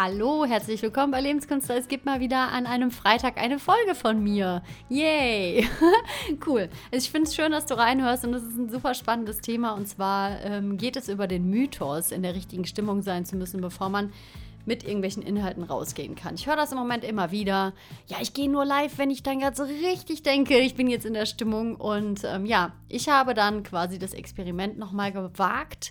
Hallo, herzlich willkommen bei Lebenskünstler. Es gibt mal wieder an einem Freitag eine Folge von mir. Yay! cool. Also ich finde es schön, dass du reinhörst und es ist ein super spannendes Thema. Und zwar ähm, geht es über den Mythos, in der richtigen Stimmung sein zu müssen, bevor man mit irgendwelchen Inhalten rausgehen kann. Ich höre das im Moment immer wieder. Ja, ich gehe nur live, wenn ich dann gerade so richtig denke, ich bin jetzt in der Stimmung. Und ähm, ja, ich habe dann quasi das Experiment nochmal gewagt,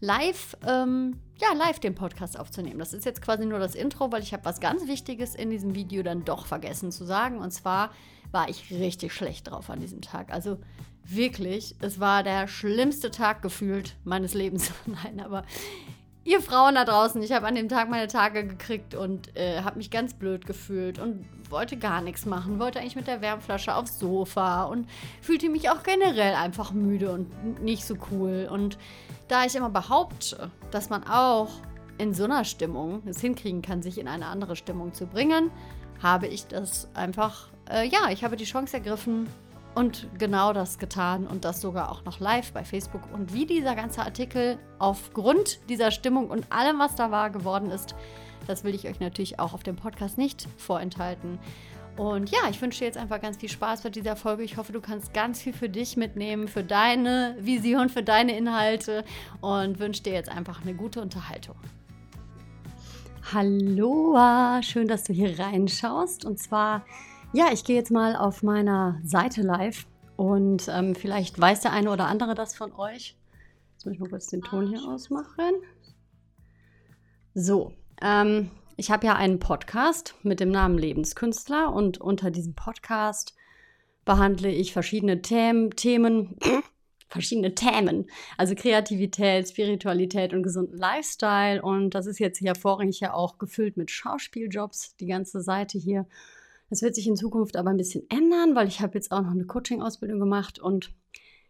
live, ähm, ja, live den Podcast aufzunehmen. Das ist jetzt quasi nur das Intro, weil ich habe was ganz Wichtiges in diesem Video dann doch vergessen zu sagen. Und zwar war ich richtig schlecht drauf an diesem Tag. Also wirklich, es war der schlimmste Tag gefühlt meines Lebens. Nein, aber ihr Frauen da draußen, ich habe an dem Tag meine Tage gekriegt und äh, habe mich ganz blöd gefühlt und wollte gar nichts machen, wollte eigentlich mit der Wärmflasche aufs Sofa und fühlte mich auch generell einfach müde und nicht so cool. Und da ich immer behaupte, dass man auch in so einer Stimmung es hinkriegen kann, sich in eine andere Stimmung zu bringen, habe ich das einfach, äh, ja, ich habe die Chance ergriffen und genau das getan und das sogar auch noch live bei Facebook. Und wie dieser ganze Artikel aufgrund dieser Stimmung und allem, was da war, geworden ist, das will ich euch natürlich auch auf dem Podcast nicht vorenthalten. Und ja, ich wünsche dir jetzt einfach ganz viel Spaß bei dieser Folge. Ich hoffe, du kannst ganz viel für dich mitnehmen, für deine Vision, für deine Inhalte und wünsche dir jetzt einfach eine gute Unterhaltung. Hallo, schön, dass du hier reinschaust. Und zwar ja, ich gehe jetzt mal auf meiner Seite live und ähm, vielleicht weiß der eine oder andere das von euch. Jetzt muss ich mal kurz den Ton hier ausmachen. So, ähm, ich habe ja einen Podcast mit dem Namen Lebenskünstler und unter diesem Podcast behandle ich verschiedene Themen, Themen verschiedene Themen, also Kreativität, Spiritualität und gesunden Lifestyle. Und das ist jetzt hier vorrangig ja auch gefüllt mit Schauspieljobs, die ganze Seite hier. Das wird sich in Zukunft aber ein bisschen ändern, weil ich habe jetzt auch noch eine Coaching-Ausbildung gemacht und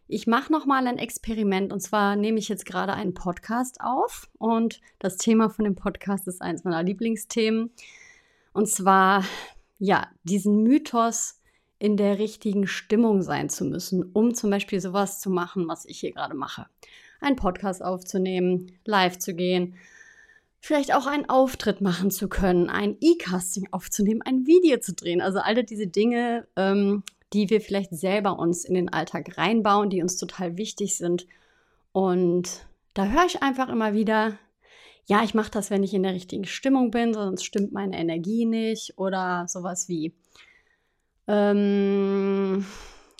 ich mache nochmal ein Experiment und zwar nehme ich jetzt gerade einen Podcast auf und das Thema von dem Podcast ist eines meiner Lieblingsthemen und zwar ja diesen Mythos in der richtigen Stimmung sein zu müssen, um zum Beispiel sowas zu machen, was ich hier gerade mache. Einen Podcast aufzunehmen, live zu gehen vielleicht auch einen Auftritt machen zu können, ein E-Casting aufzunehmen, ein Video zu drehen. Also alle diese Dinge, ähm, die wir vielleicht selber uns in den Alltag reinbauen, die uns total wichtig sind. Und da höre ich einfach immer wieder, ja, ich mache das, wenn ich in der richtigen Stimmung bin, sonst stimmt meine Energie nicht oder sowas wie, ähm,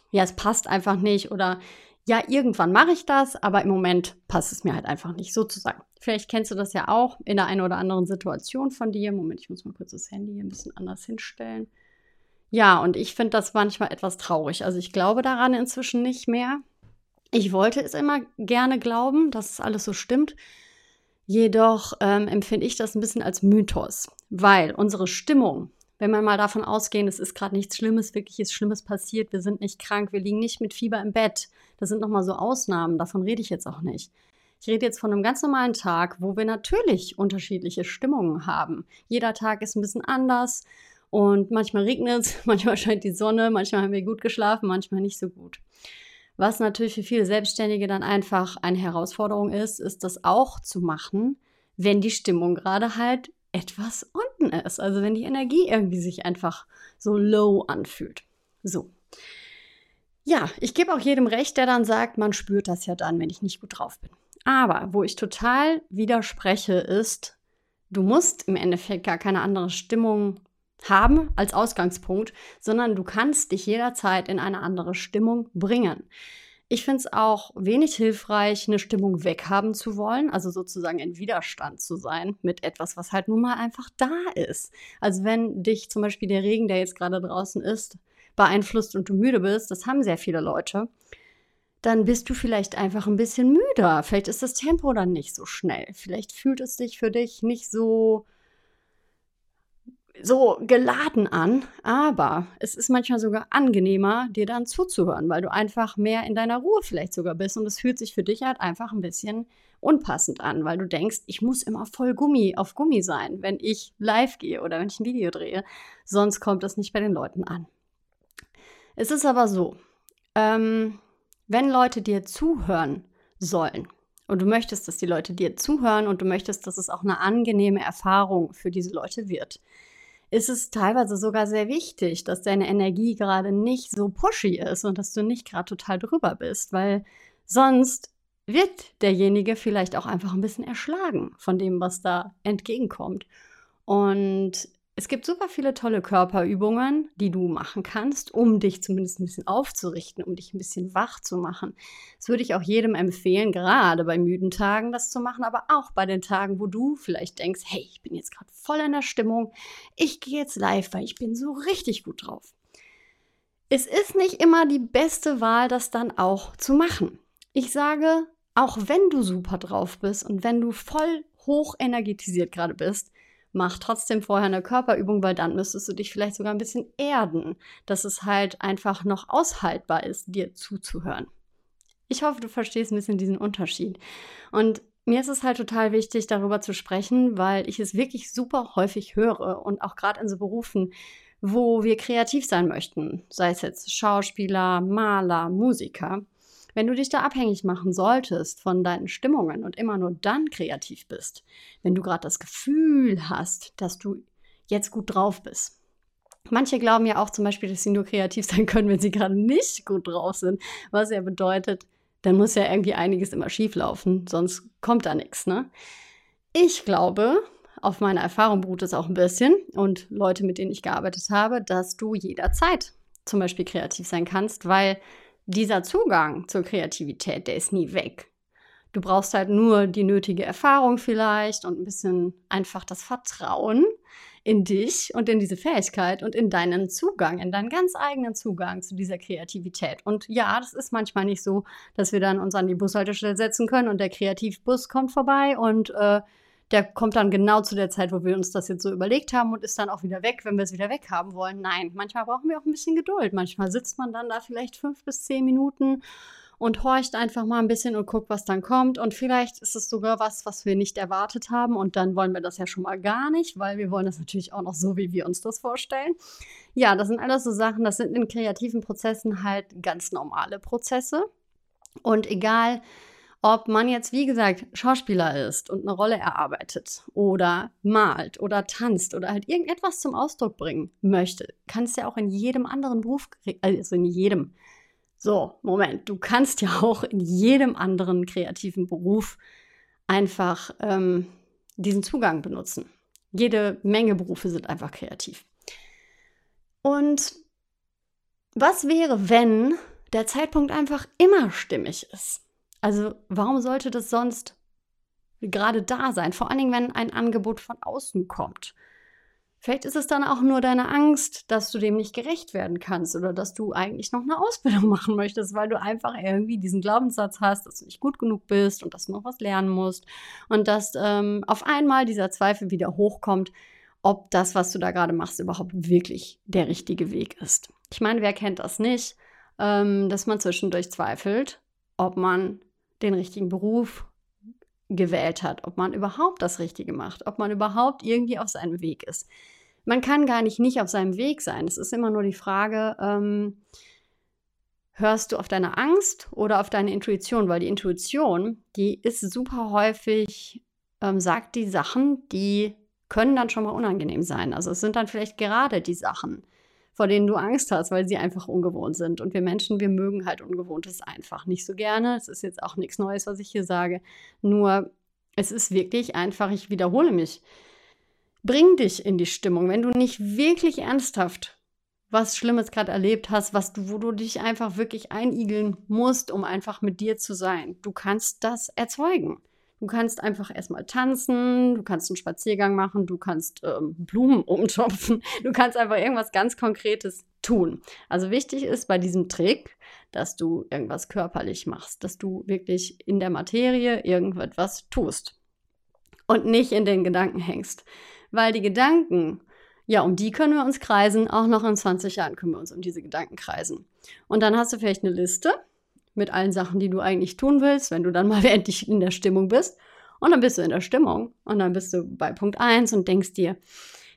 ja, es passt einfach nicht oder ja, irgendwann mache ich das, aber im Moment passt es mir halt einfach nicht, sozusagen. Vielleicht kennst du das ja auch in der einen oder anderen Situation von dir. Moment, ich muss mal kurz das Handy hier ein bisschen anders hinstellen. Ja, und ich finde das manchmal etwas traurig. Also ich glaube daran inzwischen nicht mehr. Ich wollte es immer gerne glauben, dass es alles so stimmt. Jedoch ähm, empfinde ich das ein bisschen als Mythos, weil unsere Stimmung, wenn wir mal davon ausgehen, es ist gerade nichts Schlimmes, wirkliches Schlimmes passiert, wir sind nicht krank, wir liegen nicht mit Fieber im Bett. Das sind nochmal so Ausnahmen, davon rede ich jetzt auch nicht. Ich rede jetzt von einem ganz normalen Tag, wo wir natürlich unterschiedliche Stimmungen haben. Jeder Tag ist ein bisschen anders und manchmal regnet es, manchmal scheint die Sonne, manchmal haben wir gut geschlafen, manchmal nicht so gut. Was natürlich für viele Selbstständige dann einfach eine Herausforderung ist, ist das auch zu machen, wenn die Stimmung gerade halt etwas unten ist. Also wenn die Energie irgendwie sich einfach so low anfühlt. So. Ja, ich gebe auch jedem recht, der dann sagt, man spürt das ja dann, wenn ich nicht gut drauf bin. Aber wo ich total widerspreche, ist, du musst im Endeffekt gar keine andere Stimmung haben als Ausgangspunkt, sondern du kannst dich jederzeit in eine andere Stimmung bringen. Ich finde es auch wenig hilfreich, eine Stimmung weghaben zu wollen, also sozusagen in Widerstand zu sein mit etwas, was halt nun mal einfach da ist. Also wenn dich zum Beispiel der Regen, der jetzt gerade draußen ist, beeinflusst und du müde bist, das haben sehr viele Leute, dann bist du vielleicht einfach ein bisschen müder. Vielleicht ist das Tempo dann nicht so schnell. Vielleicht fühlt es sich für dich nicht so so geladen an, aber es ist manchmal sogar angenehmer, dir dann zuzuhören, weil du einfach mehr in deiner Ruhe vielleicht sogar bist und es fühlt sich für dich halt einfach ein bisschen unpassend an, weil du denkst, ich muss immer voll Gummi auf Gummi sein, wenn ich live gehe oder wenn ich ein Video drehe, sonst kommt es nicht bei den Leuten an. Es ist aber so, ähm, wenn Leute dir zuhören sollen, und du möchtest, dass die Leute dir zuhören und du möchtest, dass es auch eine angenehme Erfahrung für diese Leute wird, ist es teilweise sogar sehr wichtig, dass deine Energie gerade nicht so pushy ist und dass du nicht gerade total drüber bist, weil sonst wird derjenige vielleicht auch einfach ein bisschen erschlagen von dem, was da entgegenkommt. Und es gibt super viele tolle Körperübungen, die du machen kannst, um dich zumindest ein bisschen aufzurichten, um dich ein bisschen wach zu machen. Das würde ich auch jedem empfehlen, gerade bei müden Tagen das zu machen, aber auch bei den Tagen, wo du vielleicht denkst, hey, ich bin jetzt gerade voll in der Stimmung, ich gehe jetzt live, weil ich bin so richtig gut drauf. Es ist nicht immer die beste Wahl, das dann auch zu machen. Ich sage, auch wenn du super drauf bist und wenn du voll hoch energetisiert gerade bist, mach trotzdem vorher eine Körperübung, weil dann müsstest du dich vielleicht sogar ein bisschen erden, dass es halt einfach noch aushaltbar ist, dir zuzuhören. Ich hoffe, du verstehst ein bisschen diesen Unterschied. Und mir ist es halt total wichtig, darüber zu sprechen, weil ich es wirklich super häufig höre und auch gerade in so Berufen, wo wir kreativ sein möchten, sei es jetzt Schauspieler, Maler, Musiker, wenn du dich da abhängig machen solltest von deinen Stimmungen und immer nur dann kreativ bist, wenn du gerade das Gefühl hast, dass du jetzt gut drauf bist. Manche glauben ja auch zum Beispiel, dass sie nur kreativ sein können, wenn sie gerade nicht gut drauf sind, was ja bedeutet, dann muss ja irgendwie einiges immer schief laufen, sonst kommt da nichts. Ne? Ich glaube, auf meiner Erfahrung beruht es auch ein bisschen und Leute, mit denen ich gearbeitet habe, dass du jederzeit zum Beispiel kreativ sein kannst, weil dieser Zugang zur Kreativität, der ist nie weg. Du brauchst halt nur die nötige Erfahrung vielleicht und ein bisschen einfach das Vertrauen in dich und in diese Fähigkeit und in deinen Zugang, in deinen ganz eigenen Zugang zu dieser Kreativität. Und ja, das ist manchmal nicht so, dass wir dann uns an die Bushaltestelle setzen können und der Kreativbus kommt vorbei und äh, der kommt dann genau zu der Zeit, wo wir uns das jetzt so überlegt haben und ist dann auch wieder weg, wenn wir es wieder weg haben wollen. Nein, manchmal brauchen wir auch ein bisschen Geduld. Manchmal sitzt man dann da vielleicht fünf bis zehn Minuten und horcht einfach mal ein bisschen und guckt, was dann kommt. Und vielleicht ist es sogar was, was wir nicht erwartet haben. Und dann wollen wir das ja schon mal gar nicht, weil wir wollen das natürlich auch noch so, wie wir uns das vorstellen. Ja, das sind alles so Sachen, das sind in kreativen Prozessen halt ganz normale Prozesse. Und egal, ob man jetzt, wie gesagt, Schauspieler ist und eine Rolle erarbeitet oder malt oder tanzt oder halt irgendetwas zum Ausdruck bringen möchte, kannst ja auch in jedem anderen Beruf, also in jedem. So, Moment, du kannst ja auch in jedem anderen kreativen Beruf einfach ähm, diesen Zugang benutzen. Jede Menge Berufe sind einfach kreativ. Und was wäre, wenn der Zeitpunkt einfach immer stimmig ist? Also warum sollte das sonst gerade da sein? Vor allen Dingen, wenn ein Angebot von außen kommt. Vielleicht ist es dann auch nur deine Angst, dass du dem nicht gerecht werden kannst oder dass du eigentlich noch eine Ausbildung machen möchtest, weil du einfach irgendwie diesen Glaubenssatz hast, dass du nicht gut genug bist und dass du noch was lernen musst und dass ähm, auf einmal dieser Zweifel wieder hochkommt, ob das, was du da gerade machst, überhaupt wirklich der richtige Weg ist. Ich meine, wer kennt das nicht, ähm, dass man zwischendurch zweifelt, ob man den richtigen Beruf gewählt hat, ob man überhaupt das Richtige macht, ob man überhaupt irgendwie auf seinem Weg ist. Man kann gar nicht nicht auf seinem Weg sein. Es ist immer nur die Frage, ähm, hörst du auf deine Angst oder auf deine Intuition? Weil die Intuition, die ist super häufig, ähm, sagt die Sachen, die können dann schon mal unangenehm sein. Also es sind dann vielleicht gerade die Sachen, vor denen du Angst hast, weil sie einfach ungewohnt sind. Und wir Menschen, wir mögen halt Ungewohntes einfach nicht so gerne. Es ist jetzt auch nichts Neues, was ich hier sage. Nur es ist wirklich einfach, ich wiederhole mich. Bring dich in die Stimmung, wenn du nicht wirklich ernsthaft was Schlimmes gerade erlebt hast, was du, wo du dich einfach wirklich einigeln musst, um einfach mit dir zu sein. Du kannst das erzeugen. Du kannst einfach erstmal tanzen, du kannst einen Spaziergang machen, du kannst ähm, Blumen umtopfen, du kannst einfach irgendwas ganz Konkretes tun. Also wichtig ist bei diesem Trick, dass du irgendwas körperlich machst, dass du wirklich in der Materie irgendetwas tust und nicht in den Gedanken hängst. Weil die Gedanken, ja, um die können wir uns kreisen, auch noch in 20 Jahren können wir uns um diese Gedanken kreisen. Und dann hast du vielleicht eine Liste mit allen Sachen, die du eigentlich tun willst, wenn du dann mal endlich in der Stimmung bist. Und dann bist du in der Stimmung und dann bist du bei Punkt 1 und denkst dir,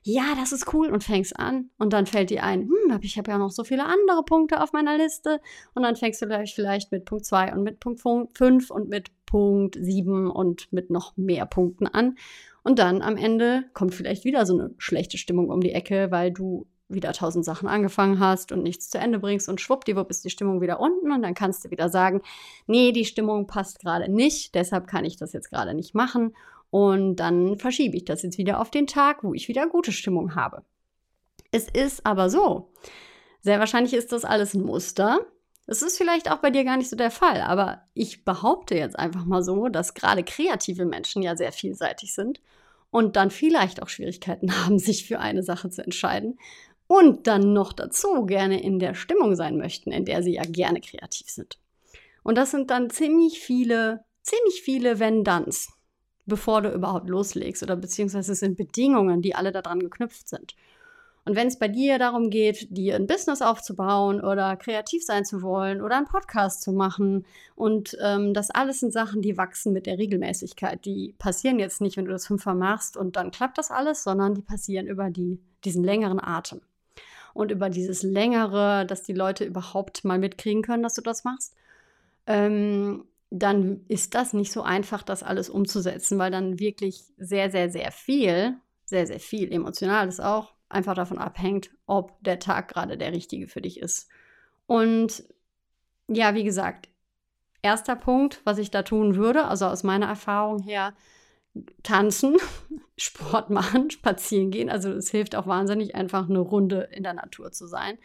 ja, das ist cool und fängst an. Und dann fällt dir ein, hm, ich habe ja noch so viele andere Punkte auf meiner Liste. Und dann fängst du gleich vielleicht mit Punkt 2 und mit Punkt 5 und mit Punkt 7 und mit noch mehr Punkten an. Und dann am Ende kommt vielleicht wieder so eine schlechte Stimmung um die Ecke, weil du wieder tausend Sachen angefangen hast und nichts zu Ende bringst und schwuppdiwupp ist die Stimmung wieder unten und dann kannst du wieder sagen, nee, die Stimmung passt gerade nicht, deshalb kann ich das jetzt gerade nicht machen und dann verschiebe ich das jetzt wieder auf den Tag, wo ich wieder gute Stimmung habe. Es ist aber so, sehr wahrscheinlich ist das alles ein Muster. Es ist vielleicht auch bei dir gar nicht so der Fall, aber ich behaupte jetzt einfach mal so, dass gerade kreative Menschen ja sehr vielseitig sind und dann vielleicht auch Schwierigkeiten haben, sich für eine Sache zu entscheiden und dann noch dazu gerne in der Stimmung sein möchten, in der sie ja gerne kreativ sind. Und das sind dann ziemlich viele, ziemlich viele Wenn-Danns, bevor du überhaupt loslegst oder beziehungsweise es sind Bedingungen, die alle daran geknüpft sind. Und wenn es bei dir darum geht, dir ein Business aufzubauen oder kreativ sein zu wollen oder einen Podcast zu machen und ähm, das alles sind Sachen, die wachsen mit der Regelmäßigkeit. Die passieren jetzt nicht, wenn du das fünfmal machst und dann klappt das alles, sondern die passieren über die, diesen längeren Atem und über dieses längere, dass die Leute überhaupt mal mitkriegen können, dass du das machst, ähm, dann ist das nicht so einfach, das alles umzusetzen, weil dann wirklich sehr, sehr, sehr viel, sehr, sehr viel emotionales auch einfach davon abhängt, ob der Tag gerade der richtige für dich ist. Und ja, wie gesagt, erster Punkt, was ich da tun würde, also aus meiner Erfahrung her, tanzen, Sport machen, spazieren gehen. Also es hilft auch wahnsinnig, einfach eine Runde in der Natur zu sein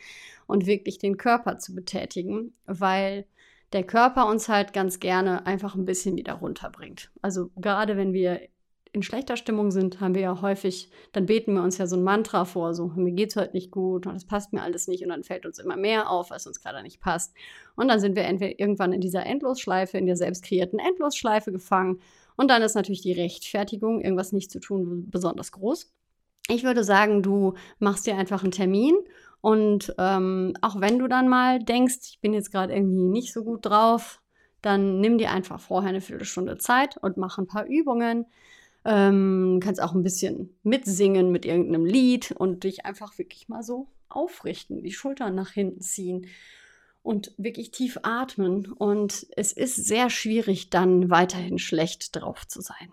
und wirklich den Körper zu betätigen, weil der Körper uns halt ganz gerne einfach ein bisschen wieder runterbringt. Also gerade wenn wir in schlechter Stimmung sind, haben wir ja häufig, dann beten wir uns ja so ein Mantra vor, so mir geht es heute nicht gut und das passt mir alles nicht und dann fällt uns immer mehr auf, was uns gerade nicht passt. Und dann sind wir entweder irgendwann in dieser Endlosschleife, in der selbst kreierten Endlosschleife gefangen und dann ist natürlich die Rechtfertigung, irgendwas nicht zu tun, besonders groß. Ich würde sagen, du machst dir einfach einen Termin und ähm, auch wenn du dann mal denkst, ich bin jetzt gerade irgendwie nicht so gut drauf, dann nimm dir einfach vorher eine Viertelstunde Zeit und mach ein paar Übungen. Ähm, kannst auch ein bisschen mitsingen mit irgendeinem Lied und dich einfach wirklich mal so aufrichten, die Schultern nach hinten ziehen und wirklich tief atmen. Und es ist sehr schwierig, dann weiterhin schlecht drauf zu sein.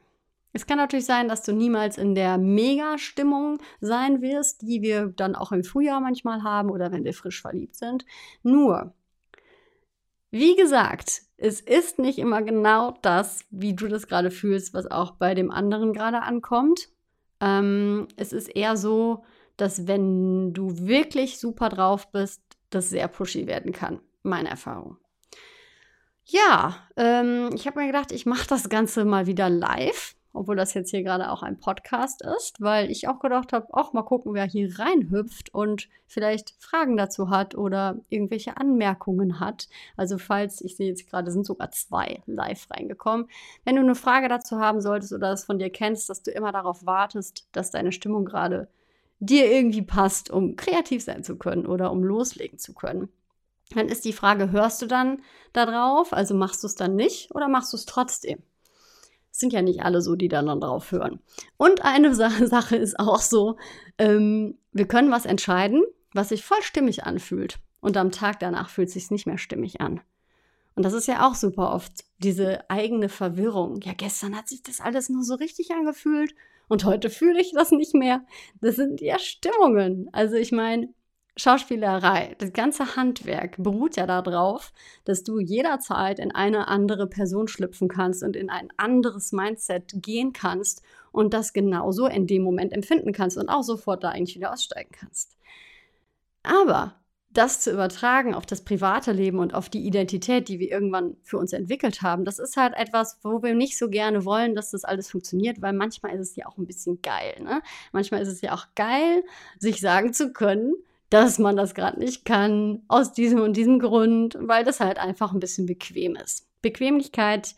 Es kann natürlich sein, dass du niemals in der Mega-Stimmung sein wirst, die wir dann auch im Frühjahr manchmal haben oder wenn wir frisch verliebt sind. Nur, wie gesagt, es ist nicht immer genau das, wie du das gerade fühlst, was auch bei dem anderen gerade ankommt. Ähm, es ist eher so, dass wenn du wirklich super drauf bist, das sehr pushy werden kann. Meine Erfahrung. Ja, ähm, ich habe mir gedacht, ich mache das Ganze mal wieder live, obwohl das jetzt hier gerade auch ein Podcast ist, weil ich auch gedacht habe, auch mal gucken, wer hier reinhüpft und vielleicht Fragen dazu hat oder irgendwelche Anmerkungen hat. Also falls, ich sehe jetzt gerade, sind sogar zwei live reingekommen. Wenn du eine Frage dazu haben solltest oder das von dir kennst, dass du immer darauf wartest, dass deine Stimmung gerade dir irgendwie passt, um kreativ sein zu können oder um loslegen zu können dann ist die Frage, hörst du dann darauf? Also machst du es dann nicht oder machst du es trotzdem? Es sind ja nicht alle so, die dann drauf hören. Und eine Sache ist auch so, ähm, wir können was entscheiden, was sich voll stimmig anfühlt. Und am Tag danach fühlt es sich nicht mehr stimmig an. Und das ist ja auch super oft diese eigene Verwirrung. Ja, gestern hat sich das alles nur so richtig angefühlt und heute fühle ich das nicht mehr. Das sind ja Stimmungen. Also ich meine, Schauspielerei, das ganze Handwerk beruht ja darauf, dass du jederzeit in eine andere Person schlüpfen kannst und in ein anderes Mindset gehen kannst und das genauso in dem Moment empfinden kannst und auch sofort da eigentlich wieder aussteigen kannst. Aber das zu übertragen auf das private Leben und auf die Identität, die wir irgendwann für uns entwickelt haben, das ist halt etwas, wo wir nicht so gerne wollen, dass das alles funktioniert, weil manchmal ist es ja auch ein bisschen geil. Ne? Manchmal ist es ja auch geil, sich sagen zu können, dass man das gerade nicht kann, aus diesem und diesem Grund, weil das halt einfach ein bisschen bequem ist. Bequemlichkeit,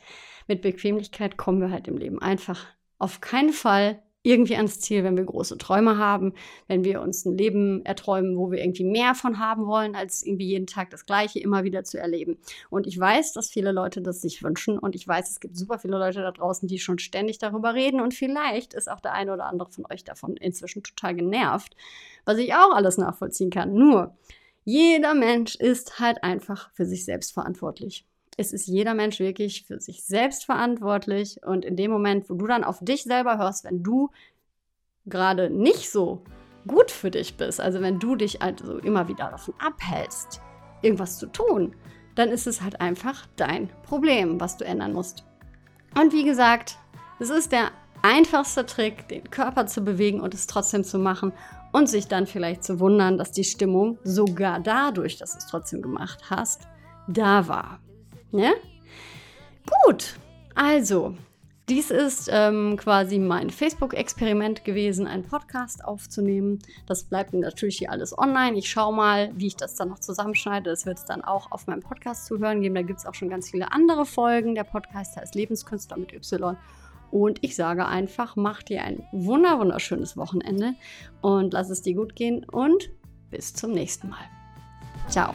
mit Bequemlichkeit kommen wir halt im Leben einfach auf keinen Fall irgendwie ans Ziel, wenn wir große Träume haben, wenn wir uns ein Leben erträumen, wo wir irgendwie mehr von haben wollen, als irgendwie jeden Tag das Gleiche immer wieder zu erleben. Und ich weiß, dass viele Leute das sich wünschen und ich weiß, es gibt super viele Leute da draußen, die schon ständig darüber reden und vielleicht ist auch der eine oder andere von euch davon inzwischen total genervt, was ich auch alles nachvollziehen kann. Nur, jeder Mensch ist halt einfach für sich selbst verantwortlich es ist jeder Mensch wirklich für sich selbst verantwortlich. Und in dem Moment, wo du dann auf dich selber hörst, wenn du gerade nicht so gut für dich bist, also wenn du dich also immer wieder davon abhältst, irgendwas zu tun, dann ist es halt einfach dein Problem, was du ändern musst. Und wie gesagt, es ist der einfachste Trick, den Körper zu bewegen und es trotzdem zu machen und sich dann vielleicht zu wundern, dass die Stimmung sogar dadurch, dass du es trotzdem gemacht hast, da war. Ne? Gut, also, dies ist ähm, quasi mein Facebook-Experiment gewesen, einen Podcast aufzunehmen. Das bleibt natürlich hier alles online. Ich schaue mal, wie ich das dann noch zusammenschneide. Das wird es dann auch auf meinem Podcast zu hören geben. Da gibt es auch schon ganz viele andere Folgen. Der Podcast heißt Lebenskünstler mit Y. Und ich sage einfach, mach dir ein wunder wunderschönes Wochenende und lass es dir gut gehen und bis zum nächsten Mal. Ciao.